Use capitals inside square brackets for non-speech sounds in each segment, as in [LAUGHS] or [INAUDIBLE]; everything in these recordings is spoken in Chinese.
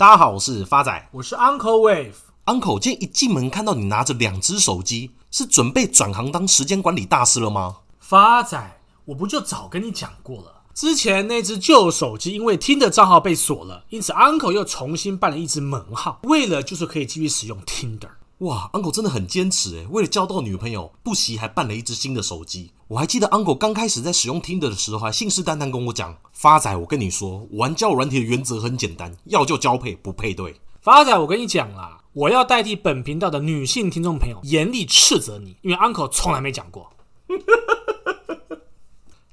大家好，我是发仔，我是 Uncle Wave。Uncle，今天一进门看到你拿着两只手机，是准备转行当时间管理大师了吗？发仔，我不就早跟你讲过了，之前那只旧手机因为 Tinder 账号被锁了，因此 Uncle 又重新办了一只门号，为了就是可以继续使用 Tinder。哇，Uncle 真的很坚持诶，为了交到女朋友，不惜还办了一只新的手机。我还记得 Uncle 刚开始在使用 Tinder 的时候，还信誓旦旦跟我讲：“发仔，我跟你说，玩交友软体的原则很简单，要就交配，不配对。”发仔，我跟你讲啦，我要代替本频道的女性听众朋友严厉斥责你，因为 Uncle 从来没讲过。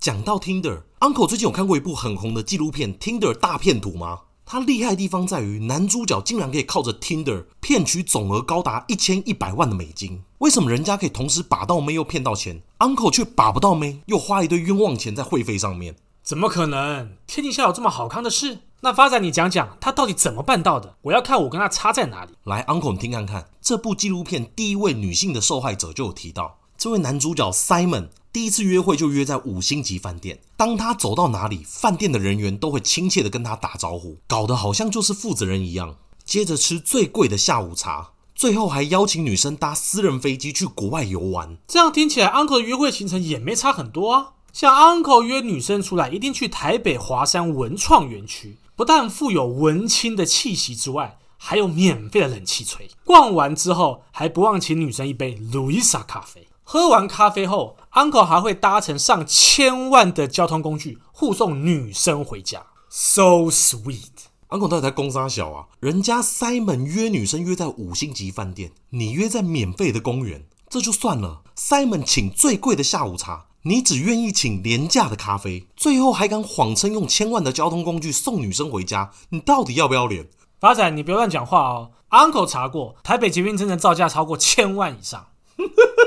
讲到 Tinder，Uncle 最近有看过一部很红的纪录片《Tinder 大骗徒》吗？他厉害的地方在于，男主角竟然可以靠着 Tinder 骗取总额高达一千一百万的美金。为什么人家可以同时把到妹又骗到钱，Uncle 却把不到妹，又花一堆冤枉钱在会费上面？怎么可能？天底下有这么好康的事？那发展你讲讲，他到底怎么办到的？我要看我跟他差在哪里。来，Uncle 你听看看，这部纪录片第一位女性的受害者就有提到。这位男主角 Simon 第一次约会就约在五星级饭店，当他走到哪里，饭店的人员都会亲切地跟他打招呼，搞得好像就是负责人一样。接着吃最贵的下午茶，最后还邀请女生搭私人飞机去国外游玩。这样听起来，Uncle 的约会行程也没差很多啊。像 Uncle 约女生出来，一定去台北华山文创园区，不但富有文青的气息之外，还有免费的冷气吹。逛完之后，还不忘请女生一杯 Louisa 咖啡。喝完咖啡后，Uncle 还会搭乘上千万的交通工具护送女生回家，so sweet。Uncle 到底在攻三小啊？人家 Simon 约女生约在五星级饭店，你约在免费的公园，这就算了。Simon 请最贵的下午茶，你只愿意请廉价的咖啡，最后还敢谎称用千万的交通工具送女生回家，你到底要不要脸？发仔，你不要乱讲话哦。Uncle 查过，台北捷运真的造价超过千万以上。[LAUGHS]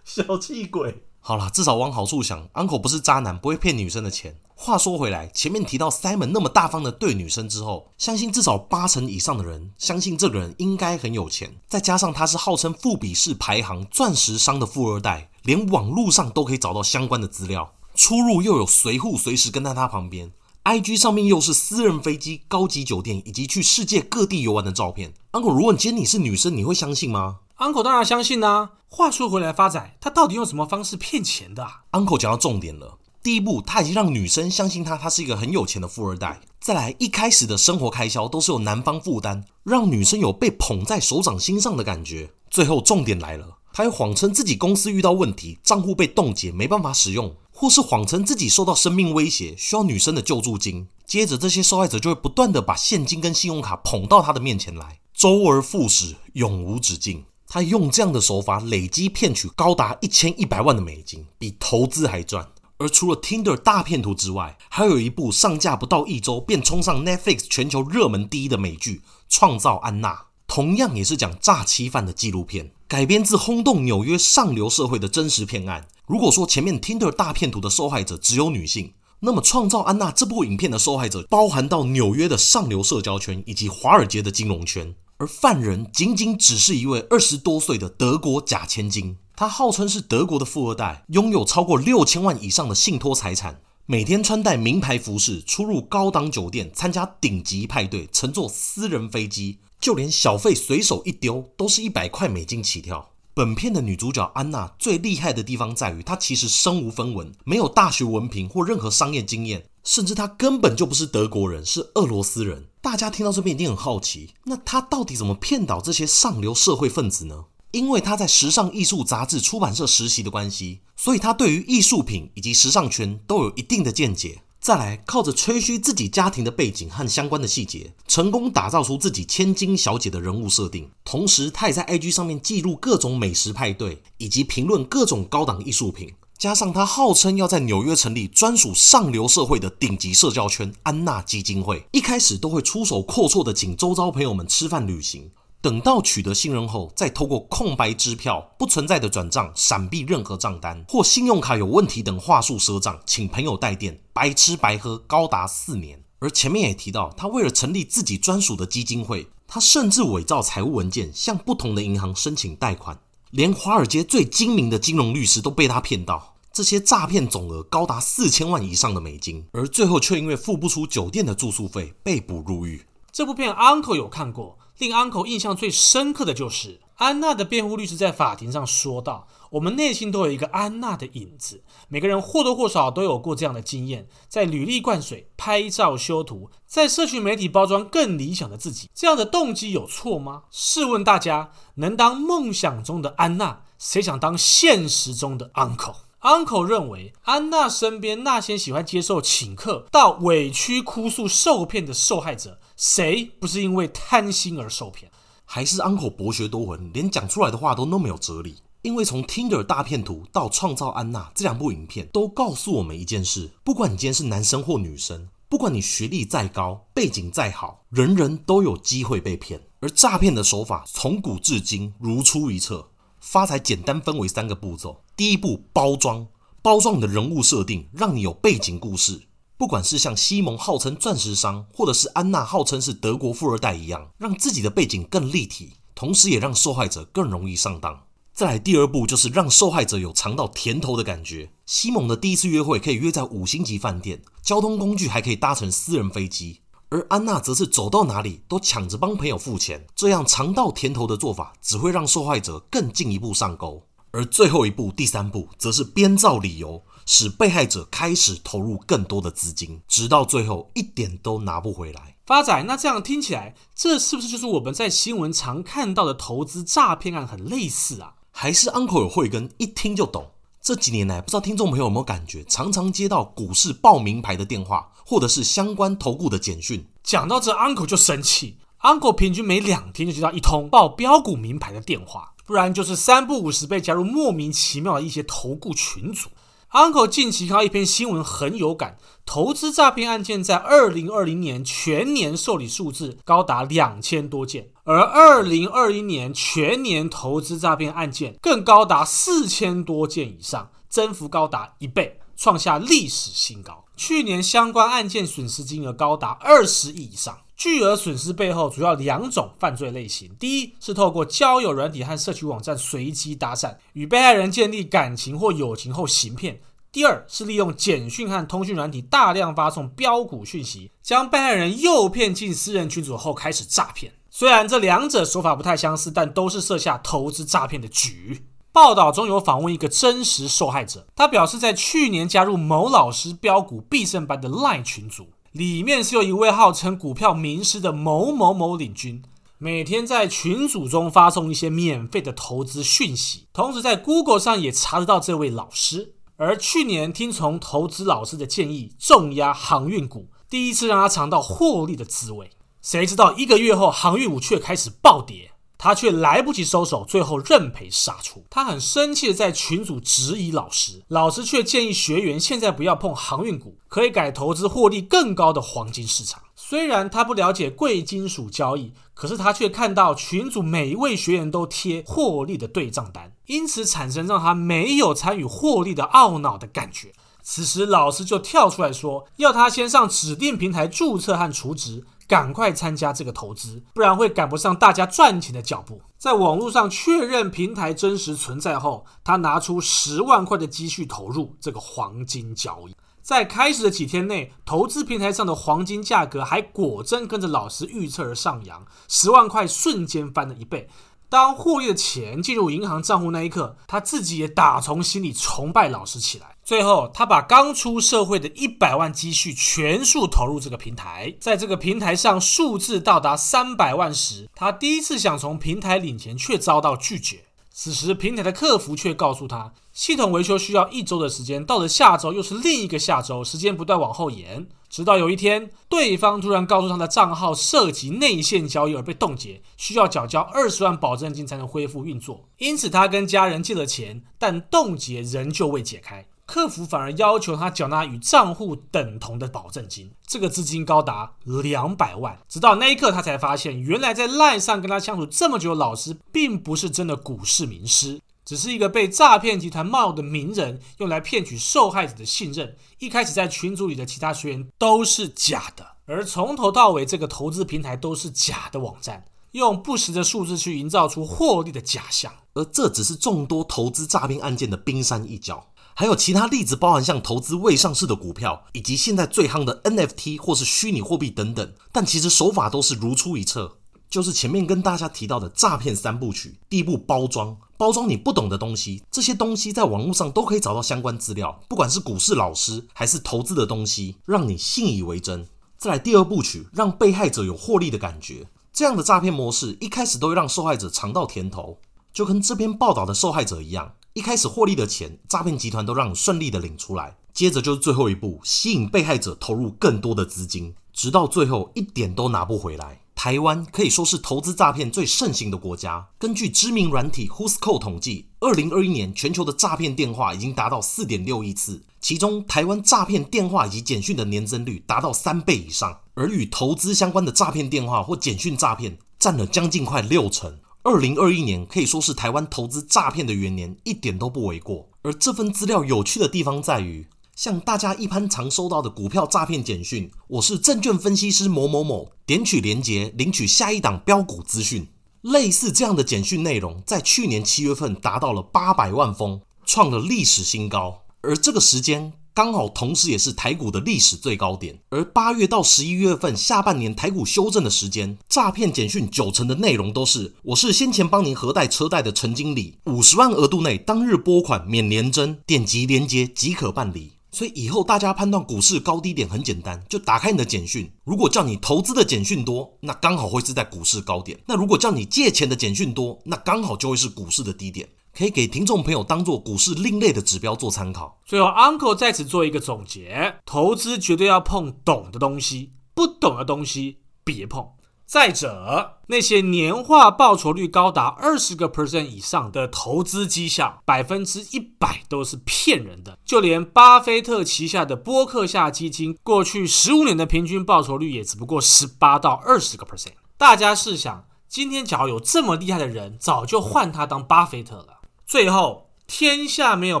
[LAUGHS] 小气鬼，好啦，至少往好处想，Uncle 不是渣男，不会骗女生的钱。话说回来，前面提到 Simon 那么大方的对女生之后，相信至少八成以上的人相信这个人应该很有钱。再加上他是号称富比士排行钻石商的富二代，连网络上都可以找到相关的资料，出入又有随护随时跟在他旁边，IG 上面又是私人飞机、高级酒店以及去世界各地游玩的照片。Uncle，如果今天你是女生，你会相信吗？Uncle 当然相信啊。话说回来，发仔他到底用什么方式骗钱的啊？Uncle 讲到重点了。第一步，他已经让女生相信他，他是一个很有钱的富二代。再来，一开始的生活开销都是由男方负担，让女生有被捧在手掌心上的感觉。最后，重点来了，他又谎称自己公司遇到问题，账户被冻结，没办法使用，或是谎称自己受到生命威胁，需要女生的救助金。接着，这些受害者就会不断的把现金跟信用卡捧到他的面前来。周而复始，永无止境。他用这样的手法累积骗取高达一千一百万的美金，比投资还赚。而除了 Tinder 大骗图之外，还有一部上架不到一周便冲上 Netflix 全球热门第一的美剧《创造安娜》，同样也是讲诈欺犯的纪录片，改编自轰动纽约上流社会的真实骗案。如果说前面 Tinder 大骗图的受害者只有女性，那么，《创造安娜》这部影片的受害者包含到纽约的上流社交圈以及华尔街的金融圈，而犯人仅仅只是一位二十多岁的德国假千金。他号称是德国的富二代，拥有超过六千万以上的信托财产，每天穿戴名牌服饰，出入高档酒店，参加顶级派对，乘坐私人飞机，就连小费随手一丢都是一百块美金起跳。本片的女主角安娜最厉害的地方在于，她其实身无分文，没有大学文凭或任何商业经验，甚至他根本就不是德国人，是俄罗斯人。大家听到这边一定很好奇，那他到底怎么骗倒这些上流社会分子呢？因为他在时尚艺术杂志出版社实习的关系，所以他对于艺术品以及时尚圈都有一定的见解。再来，靠着吹嘘自己家庭的背景和相关的细节，成功打造出自己千金小姐的人物设定。同时，他也在 IG 上面记录各种美食派对，以及评论各种高档艺术品。加上他号称要在纽约成立专属上流社会的顶级社交圈——安娜基金会，一开始都会出手阔绰的请周遭朋友们吃饭旅行。等到取得信任后，再透过空白支票、不存在的转账、闪避任何账单或信用卡有问题等话术赊账，请朋友代垫，白吃白喝高达四年。而前面也提到，他为了成立自己专属的基金会，他甚至伪造财务文件，向不同的银行申请贷款，连华尔街最精明的金融律师都被他骗到。这些诈骗总额高达四千万以上的美金，而最后却因为付不出酒店的住宿费被捕入狱。这部片 Uncle 有看过，令 Uncle 印象最深刻的就是安娜的辩护律师在法庭上说道：“我们内心都有一个安娜的影子，每个人或多或少都有过这样的经验，在履历灌水、拍照修图，在社群媒体包装更理想的自己，这样的动机有错吗？试问大家，能当梦想中的安娜，谁想当现实中的 Uncle？” Uncle 认为，安娜身边那些喜欢接受请客到委屈哭诉受骗的受害者，谁不是因为贪心而受骗？还是 Uncle 博学多闻，连讲出来的话都那么有哲理？因为从 Tinder 大骗徒到创造安娜这两部影片，都告诉我们一件事：不管你今天是男生或女生，不管你学历再高、背景再好，人人都有机会被骗。而诈骗的手法从古至今如出一辙。发财简单分为三个步骤：第一步，包装，包装你的人物设定，让你有背景故事。不管是像西蒙号称钻石商，或者是安娜号称是德国富二代一样，让自己的背景更立体，同时也让受害者更容易上当。再来，第二步就是让受害者有尝到甜头的感觉。西蒙的第一次约会可以约在五星级饭店，交通工具还可以搭乘私人飞机。而安娜则是走到哪里都抢着帮朋友付钱，这样尝到甜头的做法只会让受害者更进一步上钩。而最后一步，第三步，则是编造理由，使被害者开始投入更多的资金，直到最后一点都拿不回来。发仔，那这样听起来，这是不是就是我们在新闻常看到的投资诈骗案很类似啊？还是 Uncle 有慧根，一听就懂？这几年来，不知道听众朋友有没有感觉，常常接到股市报名牌的电话，或者是相关投顾的简讯。讲到这，Uncle 就生气。Uncle 平均每两天就接到一通报标股名牌的电话，不然就是三不五时被加入莫名其妙的一些投顾群组。Uncle 近期看到一篇新闻很有感，投资诈骗案件在二零二零年全年受理数字高达两千多件，而二零二一年全年投资诈骗案件更高达四千多件以上，增幅高达一倍，创下历史新高。去年相关案件损失金额高达二十亿以上。巨额损失背后主要两种犯罪类型：第一是透过交友软体和社区网站随机搭讪，与被害人建立感情或友情后行骗；第二是利用简讯和通讯软体大量发送标股讯息，将被害人诱骗进私人群组后开始诈骗。虽然这两者手法不太相似，但都是设下投资诈骗的局。报道中有访问一个真实受害者，他表示在去年加入某老师标股必胜班的 LINE 群组。里面是由一位号称股票名师的某某某领军，每天在群组中发送一些免费的投资讯息，同时在 Google 上也查得到这位老师。而去年听从投资老师的建议，重压航运股，第一次让他尝到获利的滋味。谁知道一个月后，航运股却开始暴跌。他却来不及收手，最后认赔杀出。他很生气的在群组质疑老师，老师却建议学员现在不要碰航运股，可以改投资获利更高的黄金市场。虽然他不了解贵金属交易，可是他却看到群组每一位学员都贴获利的对账单，因此产生让他没有参与获利的懊恼的感觉。此时老师就跳出来说，要他先上指定平台注册和储值。赶快参加这个投资，不然会赶不上大家赚钱的脚步。在网络上确认平台真实存在后，他拿出十万块的积蓄投入这个黄金交易。在开始的几天内，投资平台上的黄金价格还果真跟着老师预测而上扬，十万块瞬间翻了一倍。当获利的钱进入银行账户那一刻，他自己也打从心里崇拜老师起来。最后，他把刚出社会的一百万积蓄全数投入这个平台。在这个平台上，数字到达三百万时，他第一次想从平台领钱，却遭到拒绝。此时，平台的客服却告诉他，系统维修需要一周的时间，到了下周又是另一个下周，时间不断往后延。直到有一天，对方突然告诉他的账号涉及内线交易而被冻结，需要缴交二十万保证金才能恢复运作。因此，他跟家人借了钱，但冻结仍旧未解开。客服反而要求他缴纳与账户等同的保证金，这个资金高达两百万。直到那一刻，他才发现，原来在赖上跟他相处这么久的老师，并不是真的股市名师。只是一个被诈骗集团冒的名人，用来骗取受害者的信任。一开始在群组里的其他学员都是假的，而从头到尾这个投资平台都是假的网站，用不实的数字去营造出获利的假象。而这只是众多投资诈骗案件的冰山一角，还有其他例子，包含像投资未上市的股票，以及现在最夯的 NFT 或是虚拟货币等等。但其实手法都是如出一辙，就是前面跟大家提到的诈骗三部曲。第一步，包装，包装你不懂的东西，这些东西在网络上都可以找到相关资料，不管是股市老师还是投资的东西，让你信以为真。再来第二部曲，让被害者有获利的感觉。这样的诈骗模式一开始都会让受害者尝到甜头，就跟这篇报道的受害者一样。一开始获利的钱，诈骗集团都让你顺利的领出来。接着就是最后一步，吸引被害者投入更多的资金，直到最后一点都拿不回来。台湾可以说是投资诈骗最盛行的国家。根据知名软体 Whoscall 统计，二零二一年全球的诈骗电话已经达到四点六亿次，其中台湾诈骗电话以及简讯的年增率达到三倍以上。而与投资相关的诈骗电话或简讯诈骗占了将近快六成。二零二一年可以说是台湾投资诈骗的元年，一点都不为过。而这份资料有趣的地方在于，像大家一般常收到的股票诈骗简讯，我是证券分析师某某某，点取连结领取下一档标股资讯，类似这样的简讯内容，在去年七月份达到了八百万封，创了历史新高。而这个时间。刚好同时也是台股的历史最高点，而八月到十一月份下半年台股修正的时间，诈骗简讯九成的内容都是“我是先前帮您核贷车贷的陈经理，五十万额度内当日拨款免联征，点击连接即可办理”。所以以后大家判断股市高低点很简单，就打开你的简讯，如果叫你投资的简讯多，那刚好会是在股市高点；那如果叫你借钱的简讯多，那刚好就会是股市的低点。可以给听众朋友当做股市另类的指标做参考。最后，Uncle 在此做一个总结：投资绝对要碰懂的东西，不懂的东西别碰。再者，那些年化报酬率高达二十个 percent 以上的投资绩效，百分之一百都是骗人的。就连巴菲特旗下的波克夏基金，过去十五年的平均报酬率也只不过十八到二十个 percent。大家试想，今天假如有这么厉害的人，早就换他当巴菲特了。最后，天下没有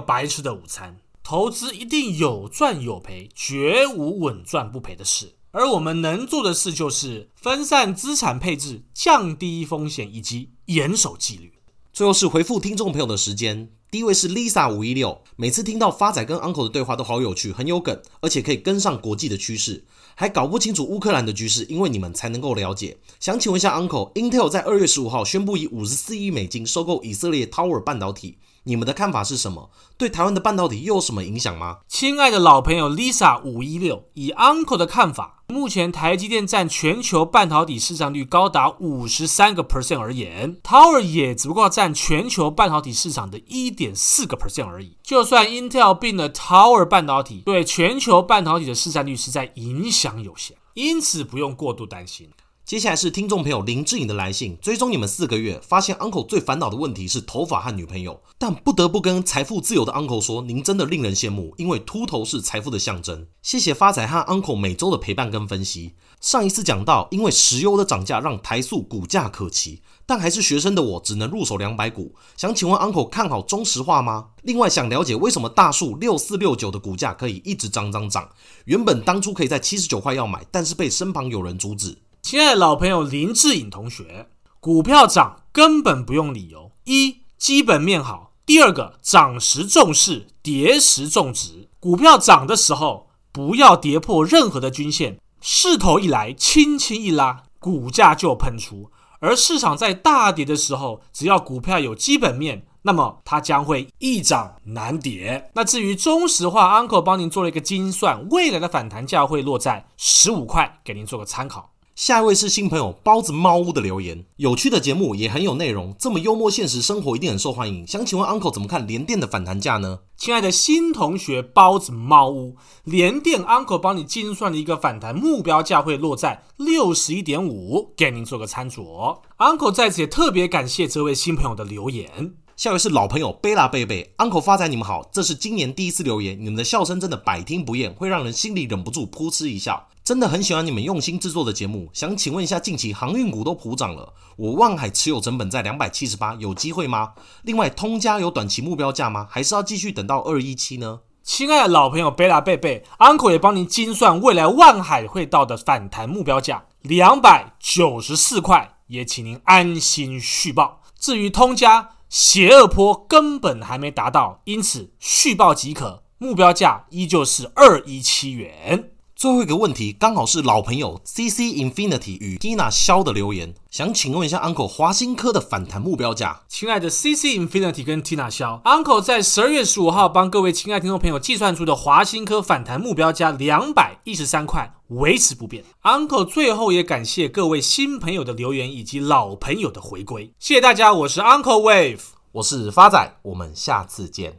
白吃的午餐，投资一定有赚有赔，绝无稳赚不赔的事。而我们能做的事就是分散资产配置，降低风险，以及严守纪律。最后是回复听众朋友的时间，第一位是 Lisa 五一六，每次听到发仔跟 Uncle 的对话都好有趣，很有梗，而且可以跟上国际的趋势。还搞不清楚乌克兰的局势，因为你们才能够了解。想请问一下，Uncle，Intel 在二月十五号宣布以五十四亿美金收购以色列 Tower 半导体，你们的看法是什么？对台湾的半导体又有什么影响吗？亲爱的老朋友 Lisa 五一六，以 Uncle 的看法，目前台积电占全球半导体市占率高达五十三个 percent 而言，Tower 也只不过占全球半导体市场的一点四个 percent 而已。就算 Intel 并了 Tower 半导体，对全球半导体的市占率是在影响有限，因此不用过度担心。接下来是听众朋友林志颖的来信，追踪你们四个月，发现 Uncle 最烦恼的问题是头发和女朋友，但不得不跟财富自由的 Uncle 说，您真的令人羡慕，因为秃头是财富的象征。谢谢发财和 Uncle 每周的陪伴跟分析。上一次讲到，因为石油的涨价让台塑股价可期，但还是学生的我只能入手两百股。想请问 Uncle 看好中石化吗？另外想了解为什么大树六四六九的股价可以一直涨涨涨？原本当初可以在七十九块要买，但是被身旁有人阻止。亲爱的老朋友林志颖同学，股票涨根本不用理由：一、基本面好；第二个，涨时重视，跌时重质。股票涨的时候，不要跌破任何的均线，势头一来，轻轻一拉，股价就喷出；而市场在大跌的时候，只要股票有基本面，那么它将会易涨难跌。那至于中石化，Uncle 帮您做了一个精算，未来的反弹价会落在十五块，给您做个参考。下一位是新朋友包子猫屋的留言，有趣的节目也很有内容，这么幽默现实生活一定很受欢迎。想请问 Uncle 怎么看联电的反弹价呢？亲爱的新同学包子猫屋，联电 Uncle 帮你精算了一个反弹目标价会落在六十一点五，给您做个参酌。Uncle 在此也特别感谢这位新朋友的留言。下一位是老朋友贝拉贝贝，Uncle 发财你们好，这是今年第一次留言，你们的笑声真的百听不厌，会让人心里忍不住扑哧一笑。真的很喜欢你们用心制作的节目，想请问一下，近期航运股都普涨了，我万海持有成本在两百七十八，有机会吗？另外，通家有短期目标价吗？还是要继续等到二一七呢？亲爱的老朋友贝拉贝贝，Uncle 也帮您精算未来万海会到的反弹目标价两百九十四块，也请您安心续报。至于通家，邪恶坡根本还没达到，因此续报即可，目标价依旧是二一七元。最后一个问题，刚好是老朋友 CC Infinity 与 Tina 萧的留言，想请问一下 Uncle 华新科的反弹目标价。亲爱的 CC Infinity 跟 Tina 萧，Uncle 在十二月十五号帮各位亲爱听众朋友计算出的华新科反弹目标价两百一十三块，维持不变。Uncle 最后也感谢各位新朋友的留言以及老朋友的回归，谢谢大家，我是 Uncle Wave，我是发仔，我们下次见。